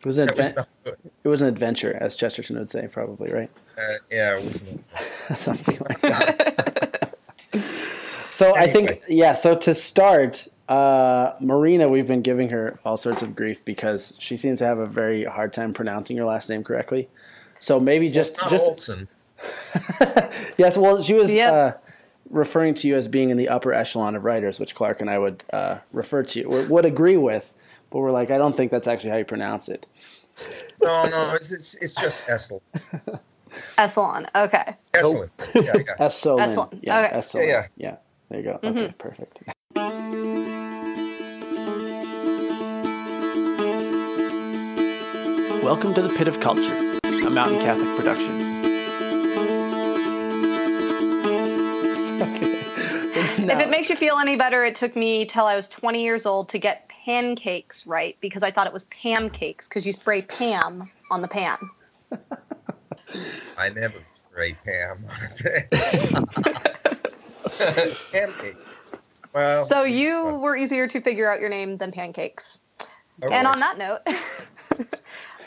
It was an That was advent- not good. it was an adventure, as Chesterton would say, probably, right? Uh, yeah, it wasn't. Something like that. so I think, yeah. So to start, uh, Marina, we've been giving her all sorts of grief because she seems to have a very hard time pronouncing your last name correctly. So maybe just It's not just Olsen. yes. Well, she was Yep. uh, referring to you as being in the upper echelon of writers, which Clark and I would uh, refer to you, would agree with. But we're like, I don't think that's actually how you pronounce it. No, no, it's it's, it's just Essel. Essalon. Okay. Excellent. Yeah, yeah. Esolen. Esolen. Yeah, Okay. Esolen. Yeah, yeah. There you go. Mm-hmm. Okay, perfect. Welcome to the Pit of Culture, a Mountain Catholic production. If it makes you feel any better, it took me till I was 20 years old to get pancakes right because I thought it was Pam cakes because you spray Pam on the pan. I never spray Pam. Pancakes. Well, So you were easier to figure out your name than pancakes. And on that note,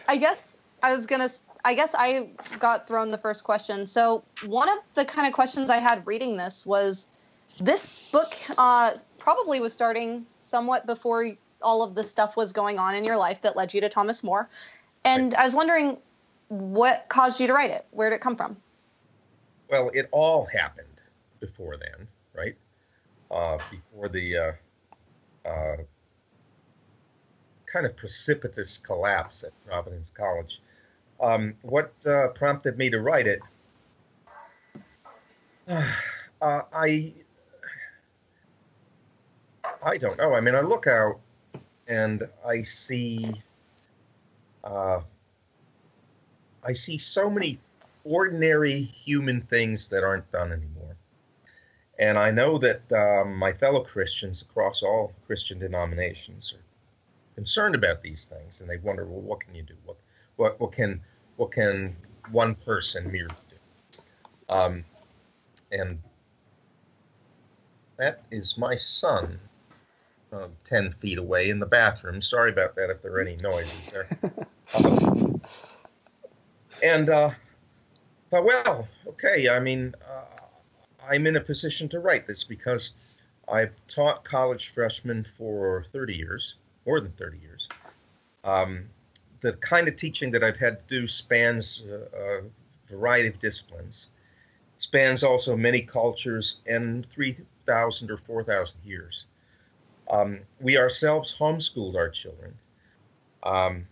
I guess I was gonna. I guess I got thrown the first question. So one of the kind of questions I had reading this was, this book uh, probably was starting somewhat before all of the stuff was going on in your life that led you to Thomas More, and I was wondering what caused you to write it. Where did it come from? well, it all happened before then, right? Uh, before the uh, uh, kind of precipitous collapse at Providence College. Um, what uh, prompted me to write it? Uh, I I don't know. I mean, I look out and I see uh, I see so many ordinary human things that aren't done anymore. And I know that um, my fellow Christians across all Christian denominations are concerned about these things, and they wonder, well, what can you do? What, what, what can, what can one person merely do? Um, and that is my son, uh, ten feet away in the bathroom. Sorry about that if there are any noises there. Um, and uh, thought, well, okay. I mean, uh, I'm in a position to write this because I've taught college freshmen for 30 years, more than 30 years. Um, the kind of teaching that I've had to do spans uh, a variety of disciplines, spans also many cultures and 3,000 or 4,000 years. Um, we ourselves homeschooled our children. Um,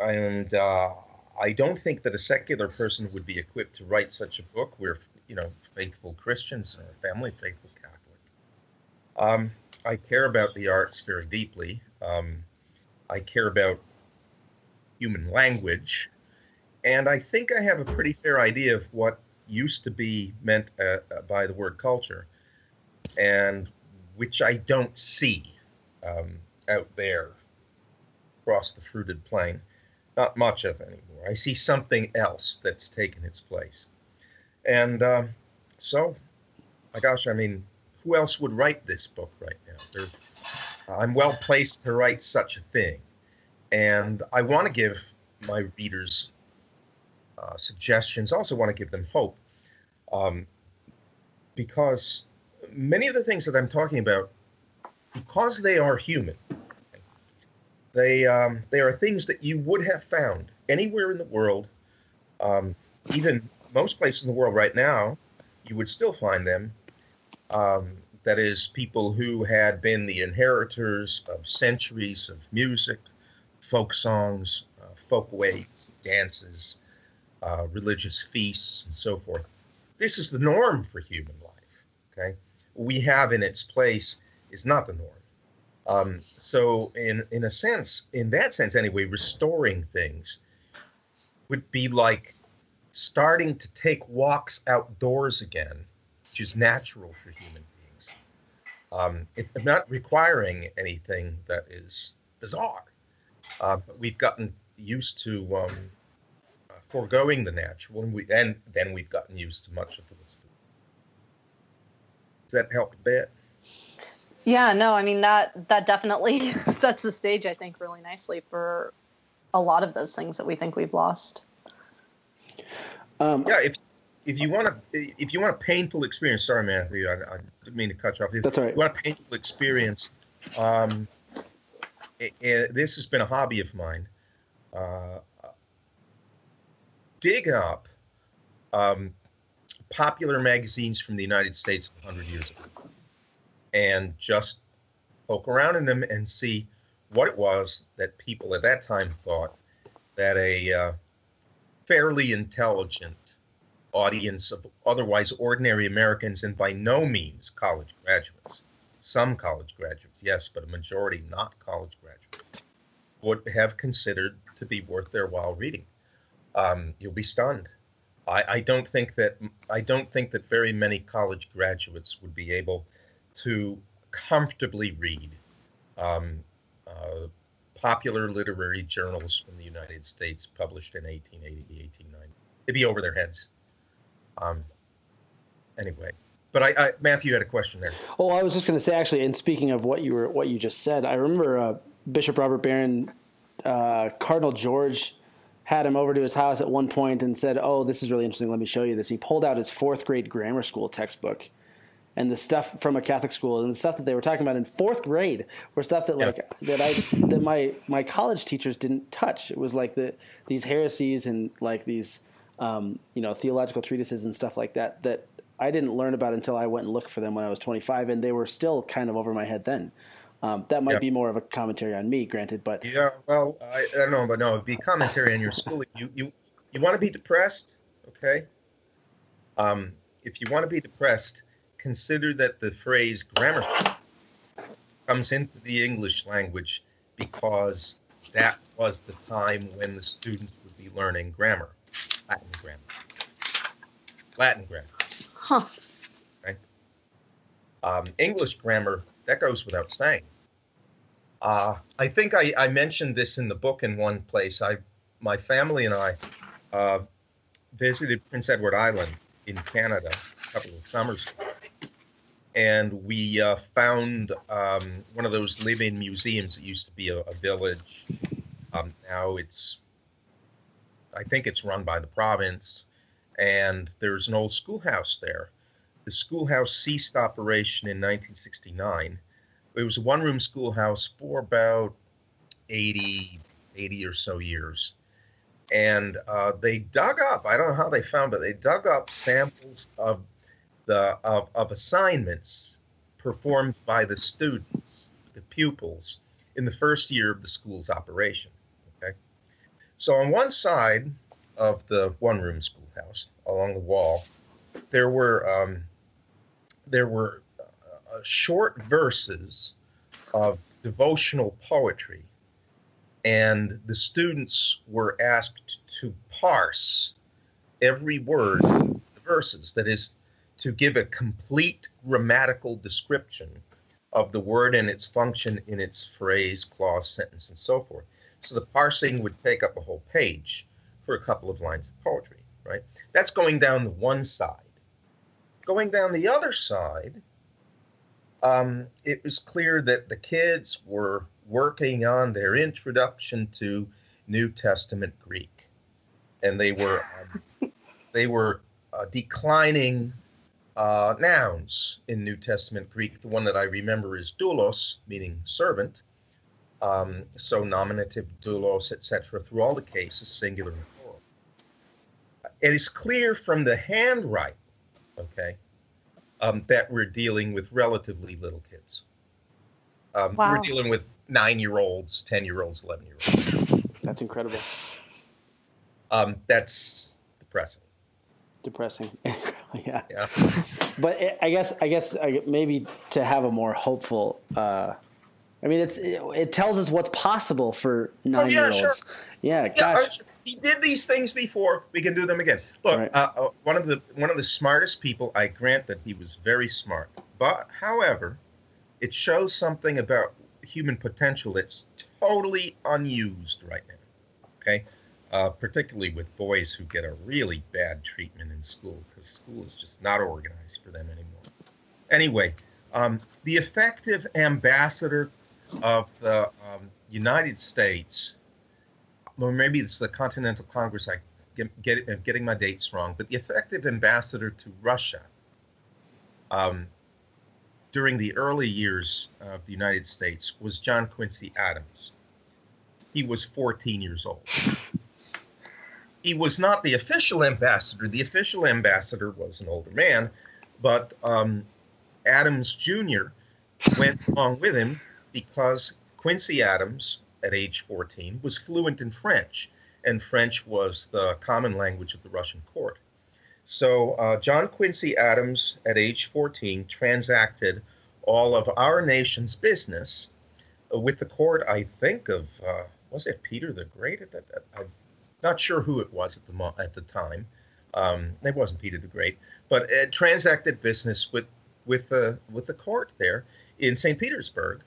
and uh, I don't think that a secular person would be equipped to write such a book. We're, you know, faithful Christians and our family faithful Catholic. Um, I care about the arts very deeply. Um, I care about human language, and I think I have a pretty fair idea of what used to be meant uh, by the word culture, and which I don't see um, out there across the fruited plain not much of anymore. I see something else that's taken its place. And um, so, my gosh, I mean, who else would write this book right now? I'm well placed to write such a thing. And I want to give my readers uh, suggestions, also want to give them hope. Um, because many of the things that I'm talking about, because they are human, they um, they are things that you would have found anywhere in the world, um, even most places in the world right now, you would still find them. Um, that is, people who had been the inheritors of centuries of music, folk songs, uh, folk ways, dances, uh, religious feasts, and so forth. This is the norm for human life. Okay, we have in its place is not the norm. Um, so, in in a sense, in that sense, anyway, restoring things would be like starting to take walks outdoors again, which is natural for human beings. Um, it, not requiring anything that is bizarre, uh, but we've gotten used to um, uh, foregoing the natural, and we and then we've gotten used to much of what's. Does that help a bit? Yeah, no, I mean that that definitely sets the stage, I think, really nicely for a lot of those things that we think we've lost. Um, yeah, if if you want to if you want a painful experience, sorry, Matthew, I, I didn't mean to cut you off. If That's all right. You want a painful experience. Um, it, it, this has been a hobby of mine. Uh, dig up um, popular magazines from the United States 100 years ago and just poke around in them and see what it was that people at that time thought that a uh, fairly intelligent audience of otherwise ordinary Americans and by no means college graduates, some college graduates, yes, but a majority not college graduates, would have considered to be worth their while reading. Um, you'll be stunned. I, I, don't think that I don't think that very many college graduates would be able to comfortably read um, uh, popular literary journals from the United States published in 1880, to 1890. It'd be over their heads. Um, anyway, but I, I, Matthew had a question there. Oh, I was just going to say actually, and speaking of what you were what you just said, I remember uh, Bishop Robert Barron, uh, Cardinal George had him over to his house at one point and said, "Oh, this is really interesting. Let me show you this." He pulled out his fourth grade grammar school textbook, and the stuff from a Catholic school and the stuff that they were talking about in fourth grade were stuff that like that I that my my college teachers didn't touch. It was like the these heresies and like these um, you know theological treatises and stuff like that that I didn't learn about until I went and looked for them when I was 25, and they were still kind of over my head then. Um, that might yeah. be more of a commentary on me, granted, but yeah, well, I, I don't know, but no, it'd be commentary on your schooling. You you you want to be depressed, okay? Um, if you want to be depressed, consider that the phrase grammar comes into the English language because that was the time when the students would be learning grammar, Latin grammar, Latin grammar. Huh. Okay. Um, English grammar that goes without saying. Uh, I think I, I, mentioned this in the book in one place. I, my family and I uh, visited Prince Edward Island in Canada a couple of summers ago, and we uh, found um, one of those living museums that used to be a, a village. Um, now it's, I think it's run by the province, and there's an old schoolhouse there. The schoolhouse ceased operation in 1969 it was a one room schoolhouse for about 80, 80 or so years. And uh, they dug up, I don't know how they found it, they dug up samples of the of, of assignments performed by the students, the pupils, in the first year of the school's operation. Okay. So on one side of the one room schoolhouse, along the wall, there were um, there were Uh, short verses of devotional poetry, and the students were asked to parse every word of the verses. That is, to give a complete grammatical description of the word and its function in its phrase, clause, sentence, and so forth. So the parsing would take up a whole page for a couple of lines of poetry, right? That's going down the one side. Going down the other side, um, it was clear that the kids were working on their introduction to New Testament Greek, and they were um, they were uh, declining uh, nouns in New Testament Greek. The one that I remember is doulos, meaning servant. Um, so nominative, doulos, etc. Through all the cases, singular and plural. It is clear from the handwriting, okay, um, that we're dealing with relatively little kids. Um, wow. We're dealing with nine year olds, 10 year olds, 11 year olds. That's incredible. Um, that's depressing. Depressing. yeah. yeah. But it, I guess, I guess maybe to have a more hopeful, uh, I mean, it's it, it, tells us what's possible for nine year olds. Oh, yeah, sure. yeah, gosh. He did these things before. We can do them again. Look, right. uh, uh, one of the one of the smartest people. I grant that he was very smart, but however, it shows something about human potential that's totally unused right now. Okay, uh, particularly with boys who get a really bad treatment in school because school is just not organized for them anymore. Anyway, um, the effective ambassador of the um, United States or maybe it's the Continental Congress. I get, get getting my dates wrong, but the effective ambassador to Russia um, during the early years of the United States was John Quincy Adams. He was 14 years old. He was not the official ambassador. The official ambassador was an older man, but um, Adams Jr. went along with him because Quincy Adams, at age 14, was fluent in French, and French was the common language of the Russian court. So uh, John Quincy Adams, at age 14, transacted all of our nation's business uh, with the court. I think of uh, was it Peter the Great? I'm not sure who it was at the at the time. Um, it wasn't Peter the Great, but it transacted business with with the with the court there in St. Petersburg,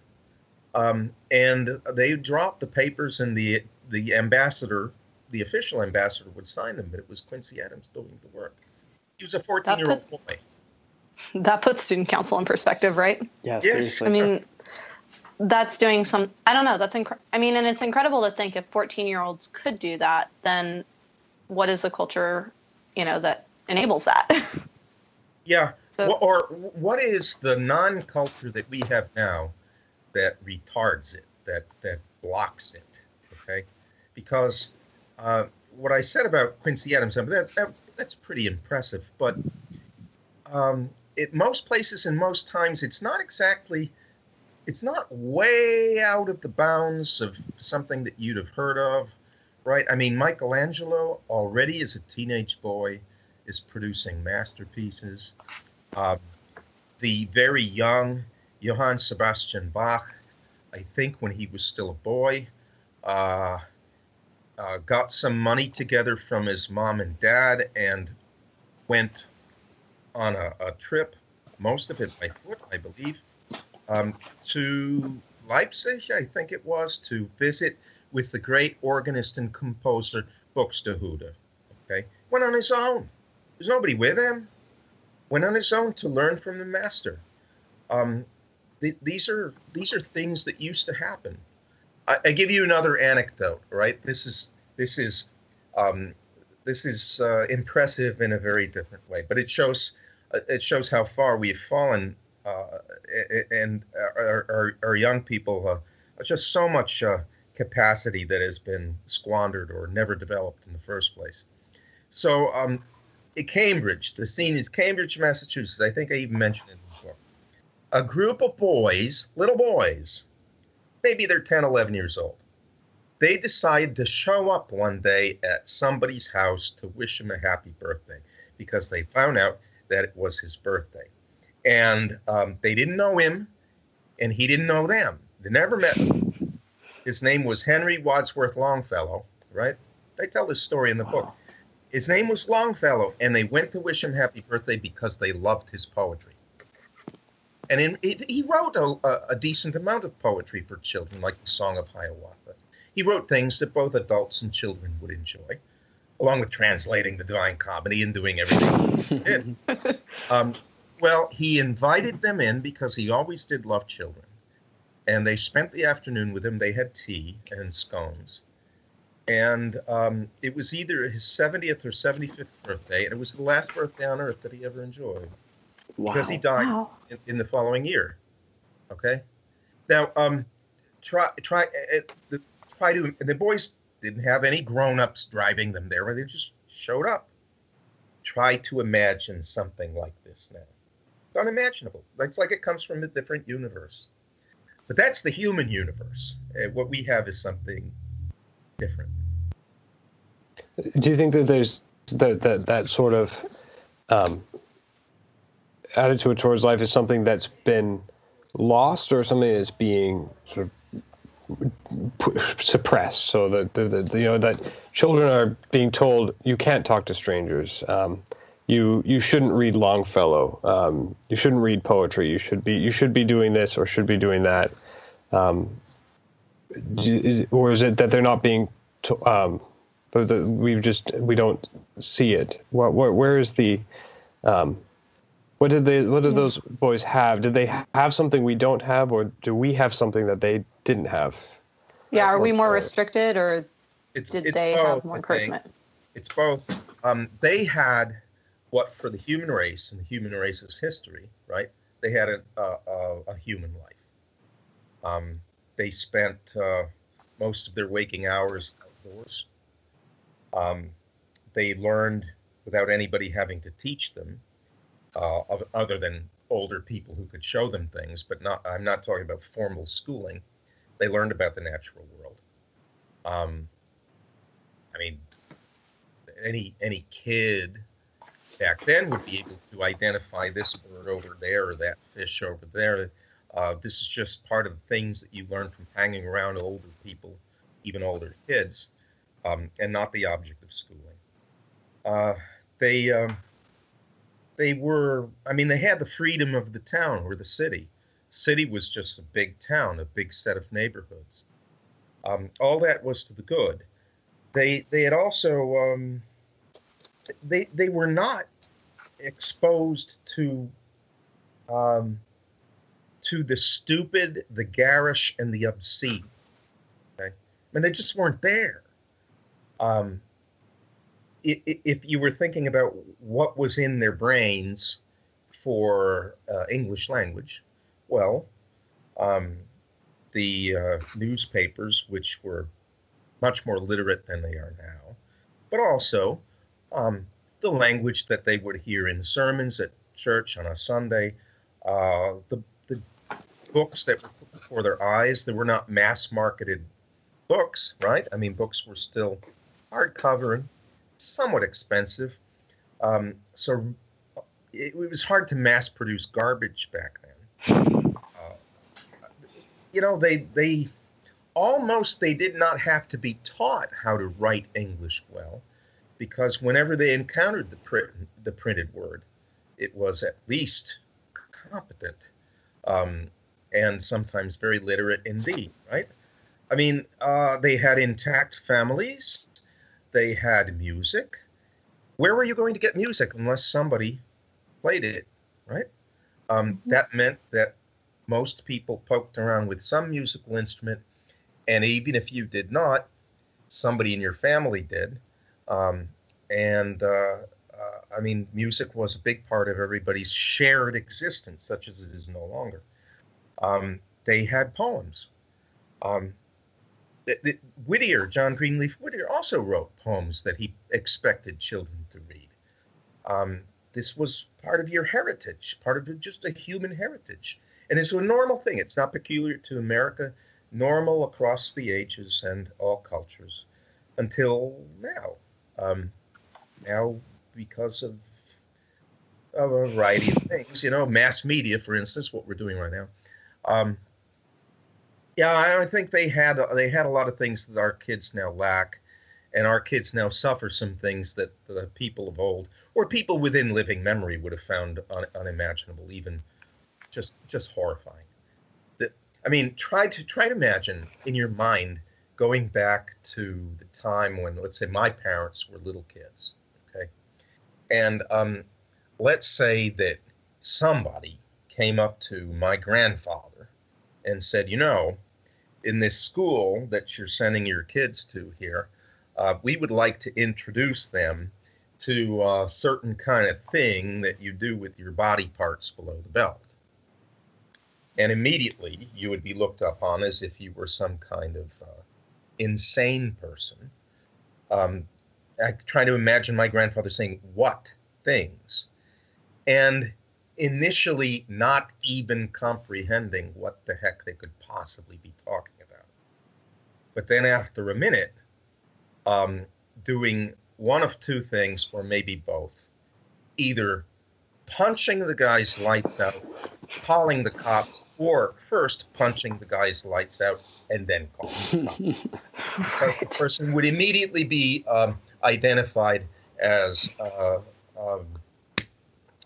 um, and they dropped the papers, and the the ambassador, the official ambassador, would sign them, but it was Quincy Adams doing the work. He was a 14 year old boy. That puts student council in perspective, right? Yeah, yes. I mean, that's doing some. I don't know. That's incredible. I mean, and it's incredible to think if 14 year olds could do that, then what is the culture, you know, that enables that? yeah. So, or what is the non-culture that we have now that retards it, that that blocks it? Okay, because uh, what I said about Quincy Adams, that, that that's pretty impressive. But um, it most places and most times, it's not exactly, it's not way out of the bounds of something that you'd have heard of, right? I mean, Michelangelo already as a teenage boy is producing masterpieces. Uh, the very young Johann Sebastian Bach, I think when he was still a boy, uh, uh, got some money together from his mom and dad and went on a, a trip, most of it by foot, I believe, um, to Leipzig, I think it was, to visit with the great organist and composer Buxtehude. Okay, went on his own. There's nobody with him. Went on his own to learn from the master. Um, th- these are these are things that used to happen. I, I give you another anecdote, right? This is this is um, this is uh, impressive in a very different way, but it shows uh, it shows how far we've fallen, uh, and our, our, our, young people uh, just so much uh, capacity that has been squandered or never developed in the first place. So, um, Cambridge, the scene is Cambridge, Massachusetts. I think I even mentioned it. A group of boys, little boys, maybe they're 10, 11 years old. They decide to show up one day at somebody's house to wish him a happy birthday because they found out that it was his birthday. And um, they didn't know him, and he didn't know them. They never met him. His name was Henry Wadsworth Longfellow, right? They tell this story in the book. His name was Longfellow, and they went to wish him happy birthday because they loved his poetry. And in, it, he wrote a, a, decent amount of poetry for children, like the Song of Hiawatha. He wrote things that both adults and children would enjoy along with translating the Divine Comedy and doing everything he did. Um, well, he invited them in because he always did love children. And they spent the afternoon with him. They had tea and scones. And um, it was either his 70th or 75th birthday, and it was the last birthday on earth that he ever enjoyed. Wow. Because he died wow. in, in, the following year. Okay? Now, um, try, try, uh, try to, and the boys didn't have any grown-ups driving them there, they just showed up. Try to imagine something like this now. It's unimaginable. It's like it comes from a different universe. But that's the human universe. Uh, what we have is something different. Do you think that there's that that, that sort of um, attitude towards life is something that's been lost or something that's being sort of suppress so that the, the, you know that children are being told you can't talk to strangers. Um, you you shouldn't read Longfellow. Um, you shouldn't read poetry. You should be you should be doing this or should be doing that. Um, or is it that they're not being to, um, but the, we just we don't see it. What, what where is the um, what did they what did those boys have did they have something we don't have or do we have something that they didn't have. Yeah, are we more restricted or it's, did it's they both, have more encouragement? It's both. Um, they had what for the human race and the human race's history, right? They had a, a, a human life. Um, they spent uh, most of their waking hours outdoors. Um, they learned without anybody having to teach them, uh, other than older people who could show them things. But not, I'm not talking about formal schooling. They learned about the natural world. Um, I mean, any any kid back then would be able to identify this bird over there or that fish over there. Uh, this is just part of the things that you learn from hanging around older people, even older kids, um, and not the object of schooling. Uh, they um, they were, I mean, they had the freedom of the town or the city. City was just a big town, a big set of neighborhoods. Um, all that was to the good. They they had also um, they they were not exposed to um, to the stupid, the garish, and the obscene. Okay, I mean they just weren't there. Um, if you were thinking about what was in their brains for uh, English language, well, um, the uh, newspapers, which were much more literate than they are now, but also um, the language that they would hear in sermons at church on a Sunday, uh, the, the books that were put before their eyes, they were not mass marketed books, right? I mean, books were still hardcover and somewhat expensive. Um, so it, it, was hard to mass produce garbage back then. Uh, you know, they, they almost they did not have to be taught how to write English well because whenever they encountered the, print, the printed word, it was at least competent um, and sometimes very literate indeed, right? I mean, uh, they had intact families, they had music. Where were you going to get music unless somebody played it, right? Um, mm-hmm. that meant that most people poked around with some musical instrument, and even if you did not, somebody in your family did. Um, and uh, uh, I mean, music was a big part of everybody's shared existence, such as it is no longer. Um, they had poems. Um, the, Whittier, John Greenleaf Whittier, also wrote poems that he expected children to read. Um, this was part of your heritage, part of just a human heritage. And it's a normal thing. It's not peculiar to America, normal across the ages and all cultures until now. Um, now, because of, of a variety of things, you know, mass media, for instance, what we're doing right now. Um, yeah, I think they had they had a lot of things that our kids now lack, and our kids now suffer some things that the people of old or people within living memory would have found un, unimaginable, even just just horrifying. That I mean, try to try to imagine in your mind going back to the time when, let's say, my parents were little kids, okay, and um, let's say that somebody came up to my grandfather and said, you know, in this school that you're sending your kids to here, uh, we would like to introduce them to a certain kind of thing that you do with your body parts below the belt. And immediately you would be looked upon as if you were some kind of uh, insane person. Um, I try to imagine my grandfather saying, What things? And initially not even comprehending what the heck they could possibly be talking but then after a minute, um, doing one of two things, or maybe both. Either punching the guy's lights out, calling the cops, or first punching the guy's lights out and then calling the cops. because the person would immediately be um, identified as uh, um,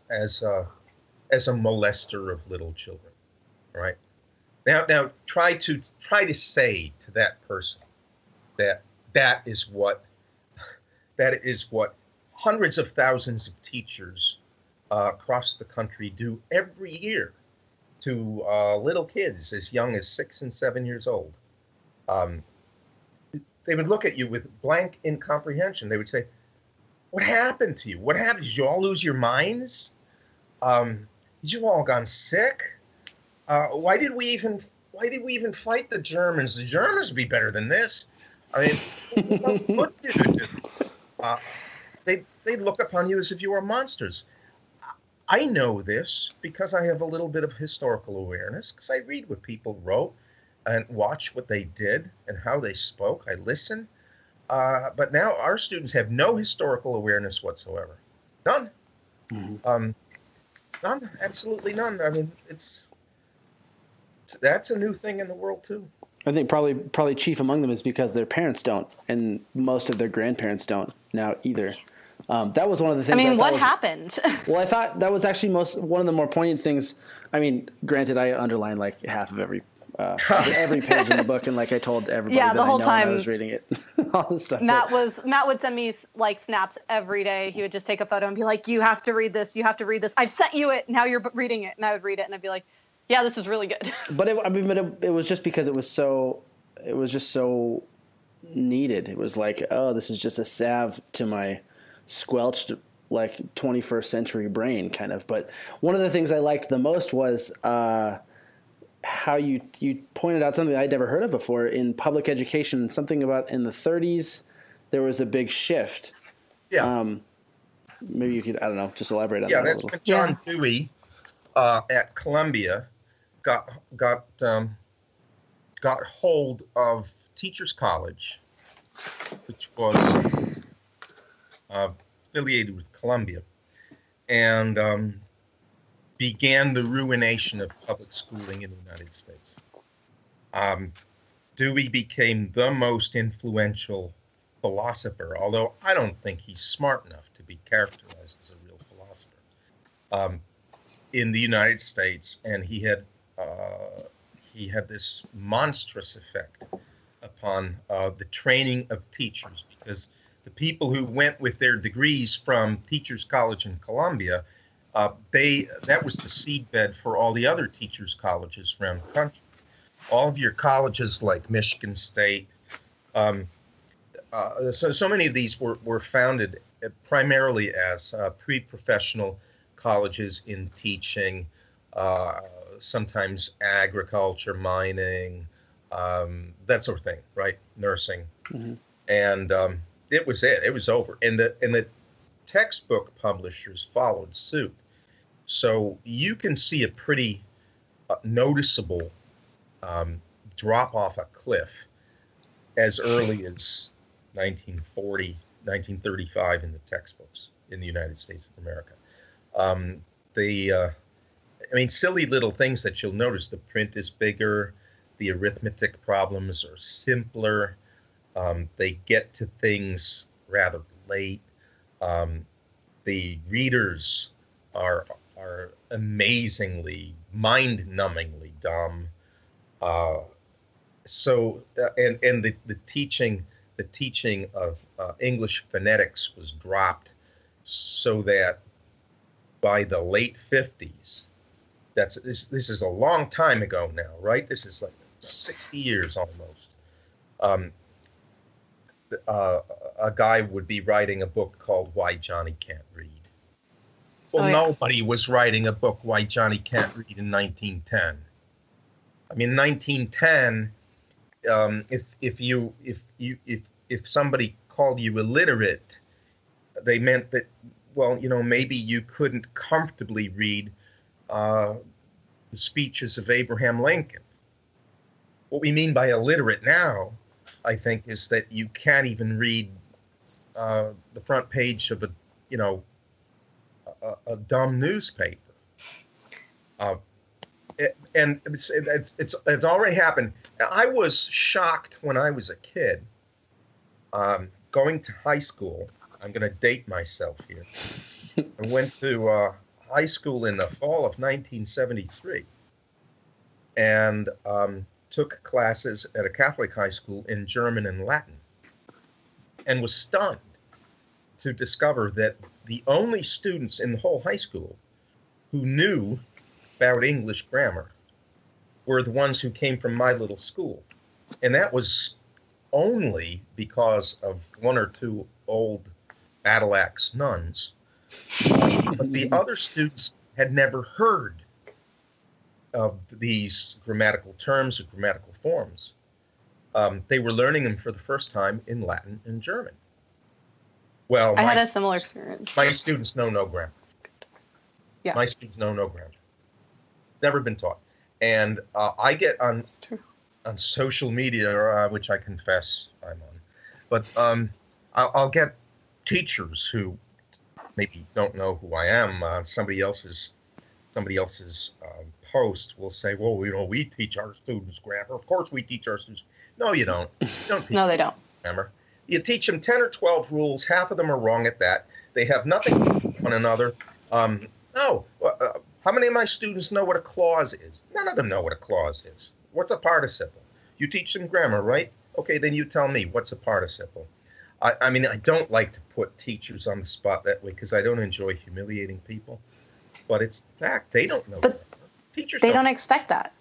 as uh, as a molester of little children, right? Now, now try to try to say to that person that that is what that is what hundreds of thousands of teachers uh, across the country do every year to uh, little kids as young as six and seven years old. Um, they would look at you with blank incomprehension. They would say, "What happened to you? What happened? Did you all lose your minds? Um, did you all gone sick? Uh, why did we even why did we even fight the Germans? The Germans would be better than this. I mean, what did you do? Uh, they they'd look upon you as if you were monsters. I know this because I have a little bit of historical awareness because I read what people wrote and watch what they did and how they spoke. I listen. Uh, but now our students have no historical awareness whatsoever. None. Mm-hmm. Um, none. Absolutely none. I mean, it's, it's that's a new thing in the world too. I think probably probably chief among them is because their parents don't, and most of their grandparents don't now either. Um, that was one of the things. I mean, I what was, happened? well, I thought that was actually most one of the more poignant things. I mean, granted, I underlined like half of every uh, every page in the book, and like I told everybody yeah, the whole time I was reading it, all this stuff. Matt was Matt would send me like snaps every day. He would just take a photo and be like, "You have to read this. You have to read this. I've sent you it. Now you're reading it." And I would read it, and I'd be like, "Yeah, this is really good." But it, I mean, but it, it was just because it was so, it was just so needed. It was like, oh, this is just a salve to my squelched like 21st century brain kind of but one of the things i liked the most was uh, how you you pointed out something i'd never heard of before in public education something about in the 30s there was a big shift yeah um, maybe you could i don't know just elaborate on yeah, that yeah that's when john yeah. dewey uh, at columbia got got um, got hold of teachers college which was uh, affiliated with Columbia, and um, began the ruination of public schooling in the United States. Um, Dewey became the most influential philosopher, although I don't think he's smart enough to be characterized as a real philosopher um, in the United States, and he had uh, he had this monstrous effect upon uh, the training of teachers because the people who went with their degrees from Teachers College in Columbia, uh, they that was the seedbed for all the other teachers colleges around the country. All of your colleges like Michigan State, um, uh, so so many of these were were founded primarily as uh, pre-professional colleges in teaching, uh, sometimes agriculture, mining, um, that sort of thing, right? Nursing, mm-hmm. and um, it was it. It was over, and the and the textbook publishers followed suit. So you can see a pretty uh, noticeable um, drop off a cliff as early as 1940, 1935 in the textbooks in the United States of America. Um, the, uh, I mean, silly little things that you'll notice. The print is bigger. The arithmetic problems are simpler. Um, they get to things rather late. Um, the readers are are amazingly, mind-numbingly dumb. Uh, so, uh, and and the, the teaching the teaching of uh, English phonetics was dropped, so that by the late fifties, that's this this is a long time ago now, right? This is like sixty years almost. Um, uh, a guy would be writing a book called Why Johnny Can't Read. Well, oh, yeah. nobody was writing a book Why Johnny Can't Read in 1910. I mean, 1910. Um, if if you if you if if somebody called you illiterate, they meant that well, you know, maybe you couldn't comfortably read uh, the speeches of Abraham Lincoln. What we mean by illiterate now I think, is that you can't even read uh, the front page of a, you know, a, a dumb newspaper. Uh, it, and it's, it's, it's, it's already happened. I was shocked when I was a kid um, going to high school. I'm going to date myself here. I went to uh, high school in the fall of 1973. And um, took classes at a Catholic high school in German and Latin and was stunned to discover that the only students in the whole high school who knew about English grammar were the ones who came from my little school. And that was only because of one or two old battle axe nuns. But the other students had never heard of these grammatical terms or grammatical forms. Um, they were learning them for the first time in Latin and German. Well, I had a similar experience. My students know no grammar. Yeah. My students know no grammar. Never been taught. And uh, I get on on social media, uh, which I confess I'm on, but um, I'll, I'll, get teachers who maybe don't know who I am. Uh, somebody else's somebody else's um, post will say, "Well, you know, we teach our students grammar. Of course, we teach our students." No, you don't. You don't no, they don't. Grammar. You teach them ten or twelve rules. Half of them are wrong at that. They have nothing to do with one another. Um, no. Uh, uh, how many of my students know what a clause is? None of them know what a clause is. What's a participle? You teach them grammar, right? Okay, then you tell me what's a participle. I, I mean, I don't like to put teachers on the spot that way because I don't enjoy humiliating people. But it's fact they don't know. But teachers they don't, don't expect that.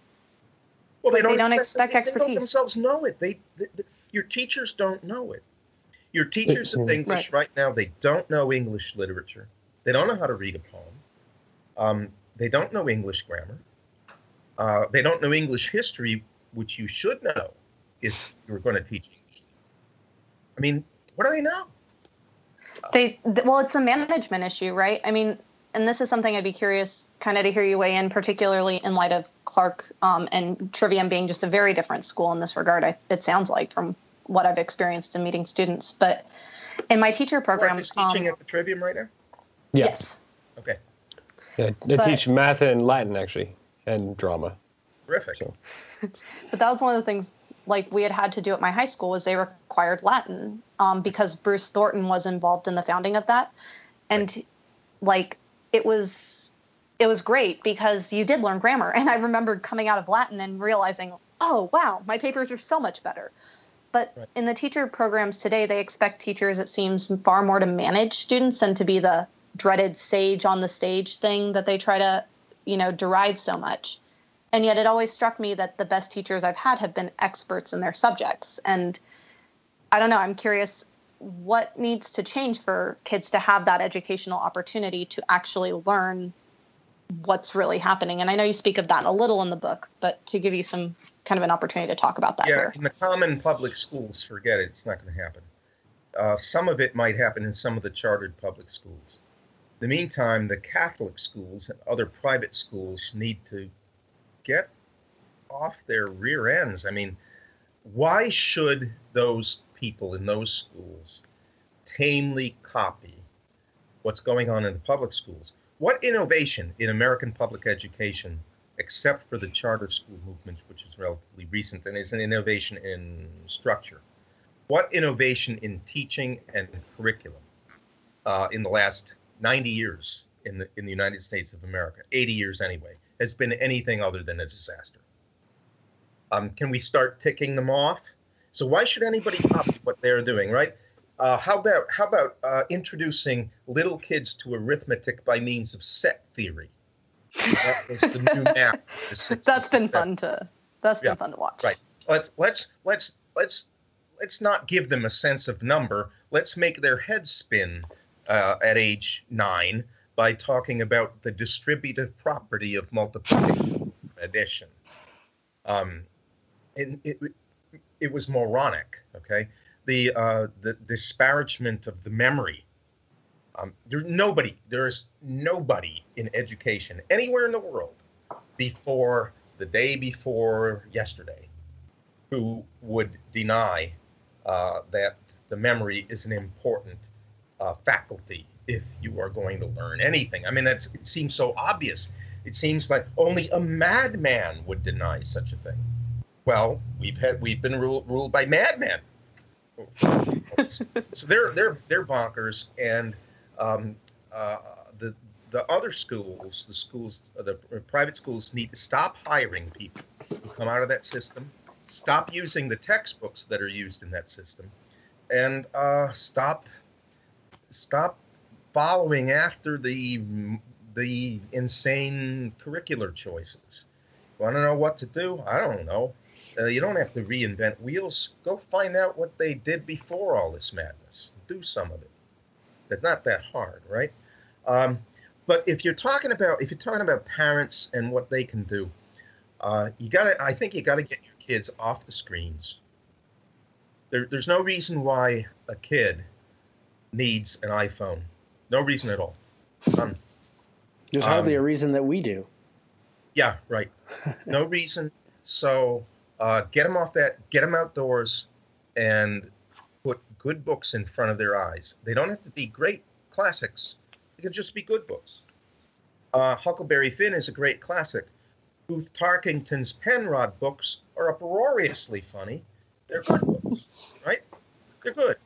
Well, they don't. They don't expect, expect expertise. They don't themselves know it. They, they, they, your teachers don't know it. Your teachers of English right. right now they don't know English literature. They don't know how to read a poem. Um, they don't know English grammar. Uh, they don't know English history, which you should know if you're going to teach English. I mean, what do they know? They well, it's a management issue, right? I mean, and this is something I'd be curious kind of to hear you weigh in, particularly in light of Clark um, and Trivium being just a very different school in this regard. I, it sounds like from what I've experienced in meeting students, but in my teacher program, Clark is teaching um, at the Trivium right now. Yes. Okay. Yeah, they but, teach math and Latin actually, and drama. Terrific. So. but that was one of the things like we had had to do at my high school was they required Latin um, because Bruce Thornton was involved in the founding of that, and right. like it was it was great because you did learn grammar, and I remember coming out of Latin and realizing, oh wow, my papers are so much better. But right. in the teacher programs today, they expect teachers, it seems, far more to manage students and to be the dreaded sage on the stage thing that they try to, you know, deride so much. And yet it always struck me that the best teachers I've had have been experts in their subjects. And I don't know, I'm curious what needs to change for kids to have that educational opportunity to actually learn what's really happening. And I know you speak of that a little in the book, but to give you some kind of an opportunity to talk about that yeah, here. in the common public schools, forget it. It's not going to happen. Uh, some of it might happen in some of the chartered public schools the meantime, the Catholic schools and other private schools need to get off their rear ends. I mean, why should those people in those schools tamely copy what's going on in the public schools? What innovation in American public education, except for the charter school movement, which is relatively recent and is an innovation in structure, what innovation in teaching and curriculum uh, in the last 90 years in the in the United States of America, 80 years anyway, has been anything other than a disaster. Um, can we start ticking them off? So why should anybody copy what they're doing, right? Uh, how about how about uh, introducing little kids to arithmetic by means of set theory? That was the new math. that's been fun to that's yeah, been fun to watch. Right. Let's let's let's let's let's not give them a sense of number. Let's make their heads spin uh, at age nine by talking about the distributive property of multiplication addition. Um, and it, it was moronic, okay? The, uh, the disparagement of the memory. Um, there, nobody, there is nobody in education anywhere in the world before the day before yesterday who would deny uh, that the memory is an important uh, faculty if you are going to learn anything. I mean, that's it seems so obvious. It seems like only a madman would deny such a thing. Well, we've had we've been ruled ruled by madmen. so they're they're they're bonkers, and um, uh, the the other schools, the schools, the private schools, need to stop hiring people who come out of that system, stop using the textbooks that are used in that system, and uh, stop stop following after the the insane curricular choices. Want to know what to do? I don't know. Uh, you don't have to reinvent wheels. Go find out what they did before all this madness. Do some of it. It's not that hard, right? Um, but if you're talking about if you're talking about parents and what they can do, uh, you got to. I think you got to get your kids off the screens. There, there's no reason why a kid needs an iPhone. No reason at all. None. There's hardly um, a reason that we do. Yeah, right. No reason. So uh, get them off that. Get them outdoors, and put good books in front of their eyes. They don't have to be great classics. They can just be good books. Uh, Huckleberry Finn is a great classic. Booth Tarkington's Penrod books are uproariously funny. They're good books, right? They're good.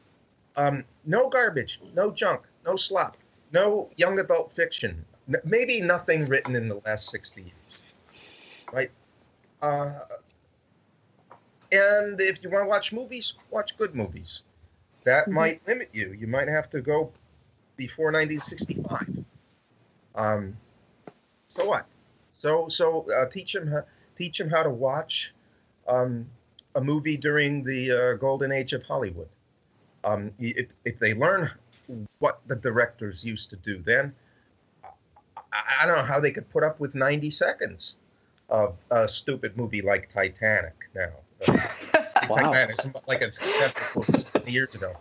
Um, no garbage, no junk, no slop, no young adult fiction. Maybe nothing written in the last 60 years, right? Uh, and if you want to watch movies, watch good movies. That mm-hmm. might limit you. You might have to go before 1965. Um, so what? So so uh, teach them how, teach them how to watch um, a movie during the uh, golden age of Hollywood. Um, if, if they learn what the directors used to do then, I, don't know how they could put up with 90 seconds of a stupid movie like Titanic now. Uh, wow. Titanic, like it's years ago.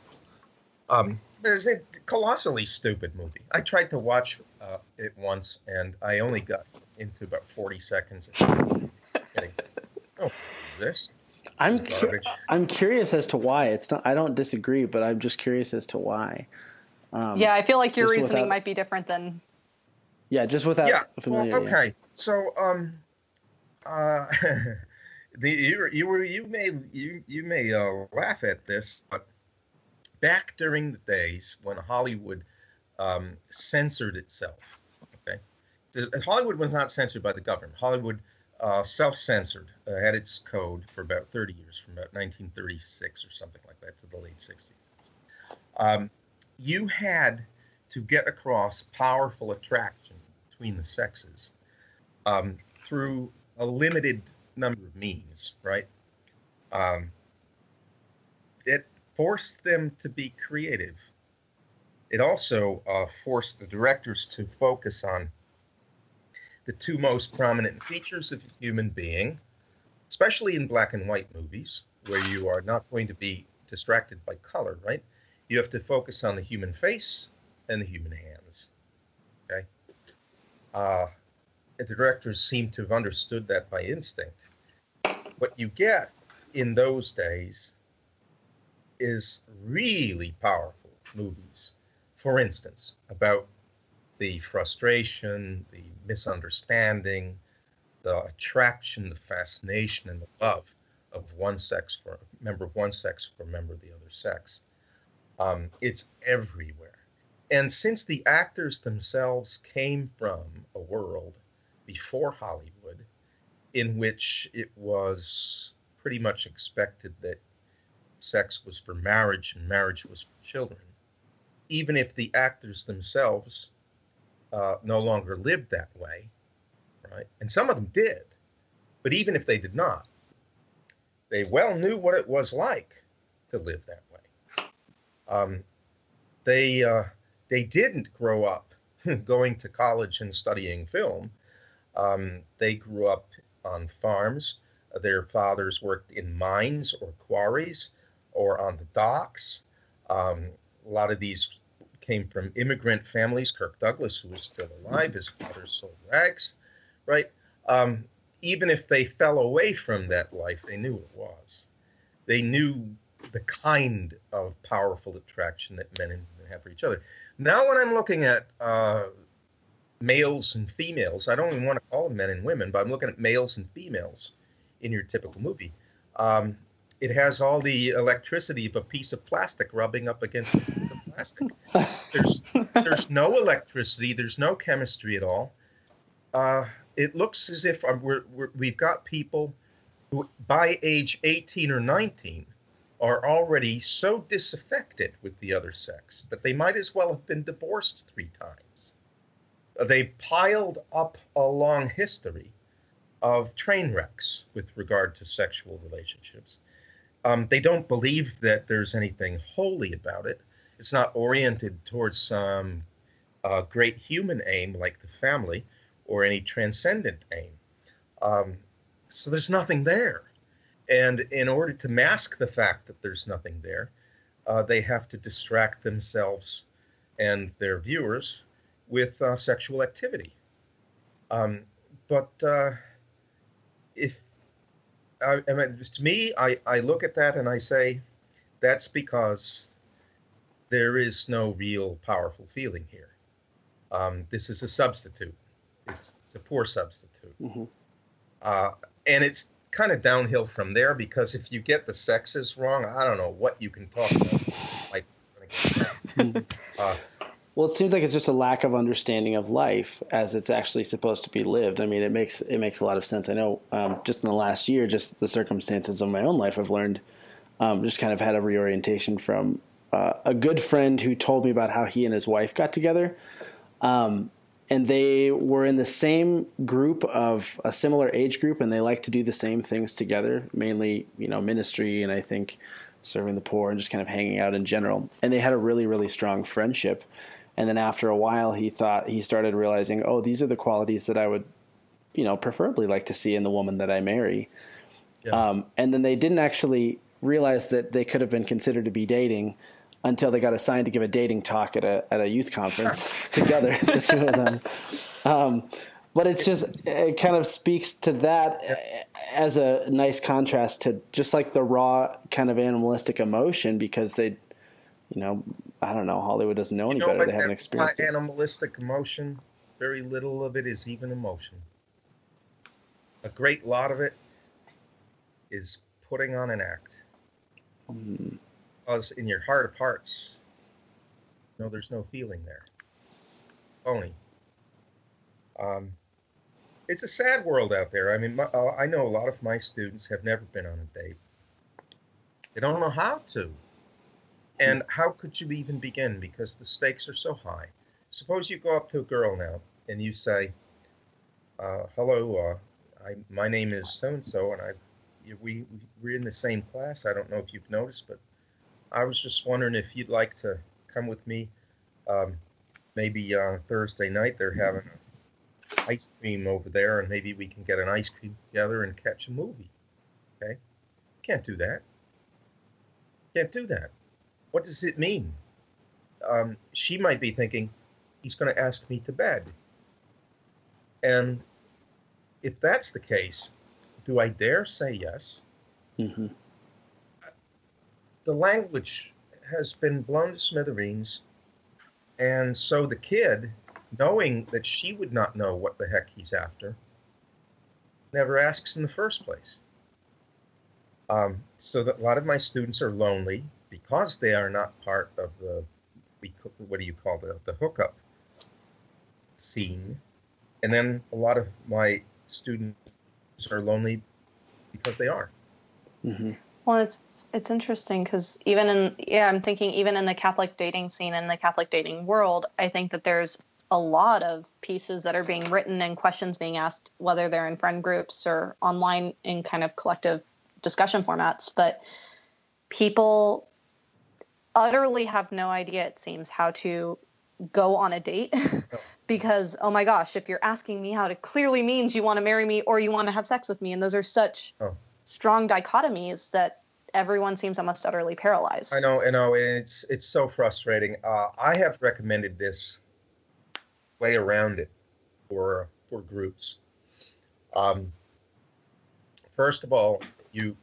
Um, it's a colossally stupid movie. I tried to watch uh, it once, and I only got into about 40 seconds. oh, this I'm cu- I'm curious as to why. It's not. I don't disagree, but I'm just curious as to why. Um, yeah, I feel like your reasoning without, might be different than. Yeah, just without. Yeah. Well, okay. So, um, uh, the you you were you may you you may uh, laugh at this, but back during the days when Hollywood um, censored itself, okay, Hollywood was not censored by the government. Hollywood uh, self-censored, uh, had its code for about 30 years, from about 1936 or something like that to the late 60s. Um, you had to get across powerful attraction between the sexes um, through a limited number of means, right? Um, it forced them to be creative. It also uh, forced the directors to focus on the two most prominent features of a human being, especially in black and white movies, where you are not going to be distracted by color, right? You have to focus on the human face and the human hands. Okay. Uh, the directors seem to have understood that by instinct. What you get in those days is really powerful movies. For instance, about the frustration, the misunderstanding, the attraction, the fascination, and the love of one sex for a member of one sex for a member of the other sex. Um, it's everywhere. And since the actors themselves came from a world before Hollywood in which it was pretty much expected that sex was for marriage and marriage was for children, even if the actors themselves uh, no longer lived that way, right? And some of them did, but even if they did not, they well knew what it was like to live that way. Um, they uh, they didn't grow up going to college and studying film. Um, they grew up on farms. Their fathers worked in mines or quarries or on the docks. Um, a lot of these came from immigrant families. Kirk Douglas, who was still alive, his father sold rags, right? Um, even if they fell away from that life, they knew it was. They knew the kind of powerful attraction that men and women have for each other. Now, when I'm looking at uh, males and females, I don't even want to call them men and women, but I'm looking at males and females in your typical movie. Um, it has all the electricity of a piece of plastic rubbing up against of plastic. There's there's no electricity. There's no chemistry at all. Uh, it looks as if um, we're, we have got people who, by age 18 or 19, are already so disaffected with the other sex that they might as well have been divorced three times. They piled up a long history of train wrecks with regard to sexual relationships. Um, they don't believe that there's anything holy about it. It's not oriented towards some uh, great human aim like the family or any transcendent aim. Um, so there's nothing there. And in order to mask the fact that there's nothing there, uh, they have to distract themselves and their viewers with uh, sexual activity. Um, but uh, if I, I mean, to me, I, I look at that and I say, that's because there is no real powerful feeling here. Um, this is a substitute. It's, it's a poor substitute. Mm-hmm. Uh, and it's kind of downhill from there because if you get the sexes wrong, I don't know what you can talk about. Like, uh, well, it seems like it's just a lack of understanding of life as it's actually supposed to be lived. I mean, it makes it makes a lot of sense. I know um, just in the last year, just the circumstances of my own life, I've learned um, just kind of had a reorientation from uh, a good friend who told me about how he and his wife got together. Um, and they were in the same group of a similar age group, and they like to do the same things together, mainly, you know, ministry and I think serving the poor and just kind of hanging out in general. And they had a really, really strong friendship. And then after a while, he thought he started realizing, oh, these are the qualities that I would, you know, preferably like to see in the woman that I marry. Yeah. Um, and then they didn't actually realize that they could have been considered to be dating until they got assigned to give a dating talk at a at a youth conference together, the two of them. Um, but it's just it kind of speaks to that as a nice contrast to just like the raw kind of animalistic emotion because they you know, I don't know. Hollywood doesn't know any you know, better. They haven't experienced animalistic emotion. Very little of it is even emotion. A great lot of it is putting on an act. Mm. Because in your heart of hearts, no, there's no feeling there. Phony. Um, it's a sad world out there. I mean, my, uh, I know a lot of my students have never been on a date. They don't know how to. And how could you even begin? Because the stakes are so high. Suppose you go up to a girl now and you say, uh, "Hello, uh, I, my name is so and so, and I we we're in the same class. I don't know if you've noticed, but I was just wondering if you'd like to come with me. Um, maybe uh, Thursday night they're having ice cream over there, and maybe we can get an ice cream together and catch a movie. Okay? Can't do that. Can't do that what does it mean? Um, she might be thinking, he's going to ask me to bed. And if that's the case, do I dare say yes? Mm-hmm. The language has been blown to smithereens. And so the kid, knowing that she would not know what the heck he's after, never asks in the first place. Um, so that a lot of my students are lonely because they are not part of the what do you call the the hookup scene, and then a lot of my students are lonely because they are. Mm-hmm. Well, it's it's interesting because even in yeah, I'm thinking even in the Catholic dating scene in the Catholic dating world, I think that there's a lot of pieces that are being written and questions being asked, whether they're in friend groups or online in kind of collective discussion formats. But people utterly have no idea, it seems, how to go on a date because oh my gosh if you're asking me how to clearly means you want to marry me or you want to have sex with me and those are such oh. strong dichotomies that everyone seems almost utterly paralyzed. I know i know it's it's so frustrating. Uh, i have recommended this way around it for for groups. Um, first of all you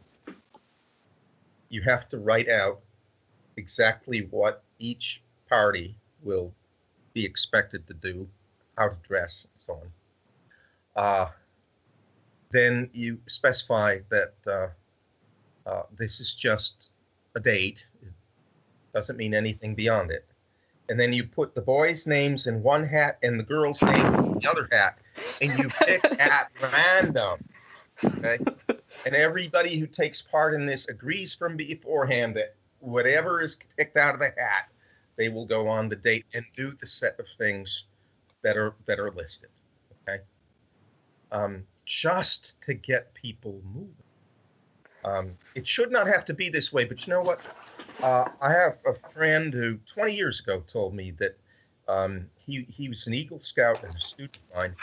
you have to write out exactly what each party will be expected to do, how to dress, and so on. Uh, then you specify that uh, uh, this is just a date. It doesn't mean anything beyond it. And then you put the boys' names in one hat and the girls' name in the other hat, and you pick at random. Okay? And everybody who takes part in this agrees from beforehand that whatever is picked out of the hat, they will go on the date and do the set of things that are that are listed. Okay. Um, just to get people moving. Um, it should not have to be this way, but you know what? Uh, I have a friend who 20 years ago told me that um, he, he was an Eagle Scout and a student of mine,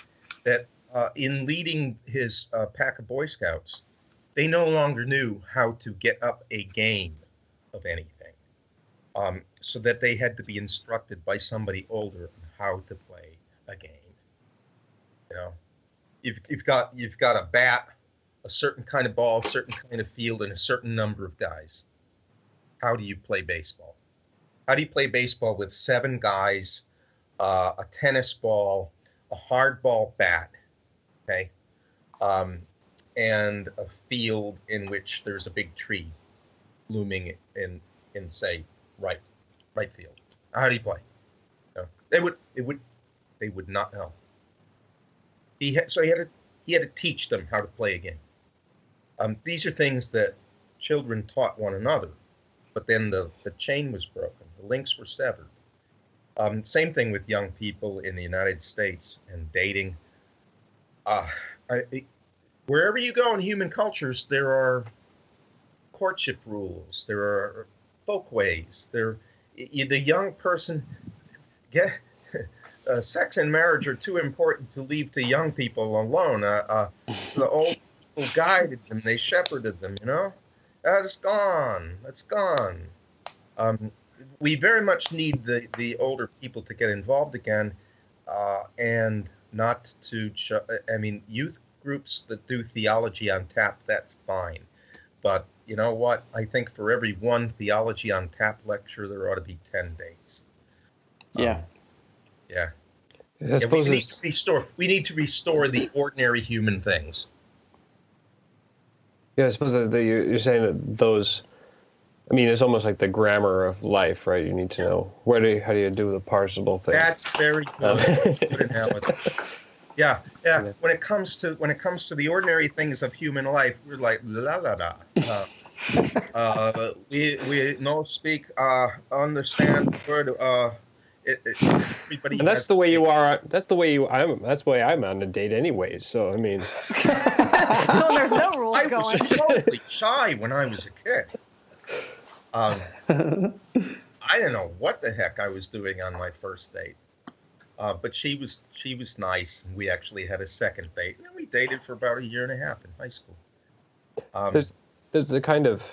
that uh, in leading his uh, pack of Boy Scouts, they no longer knew how to get up a game of anything. Um, so that they had to be instructed by somebody older on how to play a game. You know, you've, you've got you've got a bat, a certain kind of ball, a certain kind of field, and a certain number of guys. How do you play baseball? How do you play baseball with seven guys, uh, a tennis ball, a hardball bat, okay, um, and a field in which there's a big tree looming in in say right right field. How do you play? No, they would it would they would not know. He had, so he had to he had to teach them how to play a game. Um, these are things that children taught one another, but then the, the chain was broken, the links were severed. Um, same thing with young people in the United States and dating. Uh, I, wherever you go in human cultures, there are courtship rules, there are folkways, there the young person get uh, sex and marriage are too important to leave to young people alone. Uh, uh, the old people guided them, they shepherded them, you know? That's gone. That's gone. Um, we very much need the, the older people to get involved again uh, and not to, ch- I mean, youth groups that do theology on tap, that's fine. But you know what? I think for every one theology on tap lecture, there ought to be 10 days. Yeah. Um, yeah. yeah we need to restore. We need to restore the ordinary human things. Yeah, I suppose that you're saying that those. I mean, it's almost like the grammar of life, right? You need to know where do you, how do you do the parsable thing. That's very good. good. Yeah, yeah, When it comes to when it comes to the ordinary things of human life, we're like la la la. Uh, uh, we we no speak uh, understand word uh, it, everybody. And that's the way you are. That's the way you. I'm. That's the way I'm on a date, anyways. So I mean, so there's no rules I going. was totally shy when I was a kid. Um, I don't know what the heck I was doing on my first date. Uh, but she was she was nice, and we actually had a second date, and we dated for about a year and a half in high school. Um, there's there's a kind of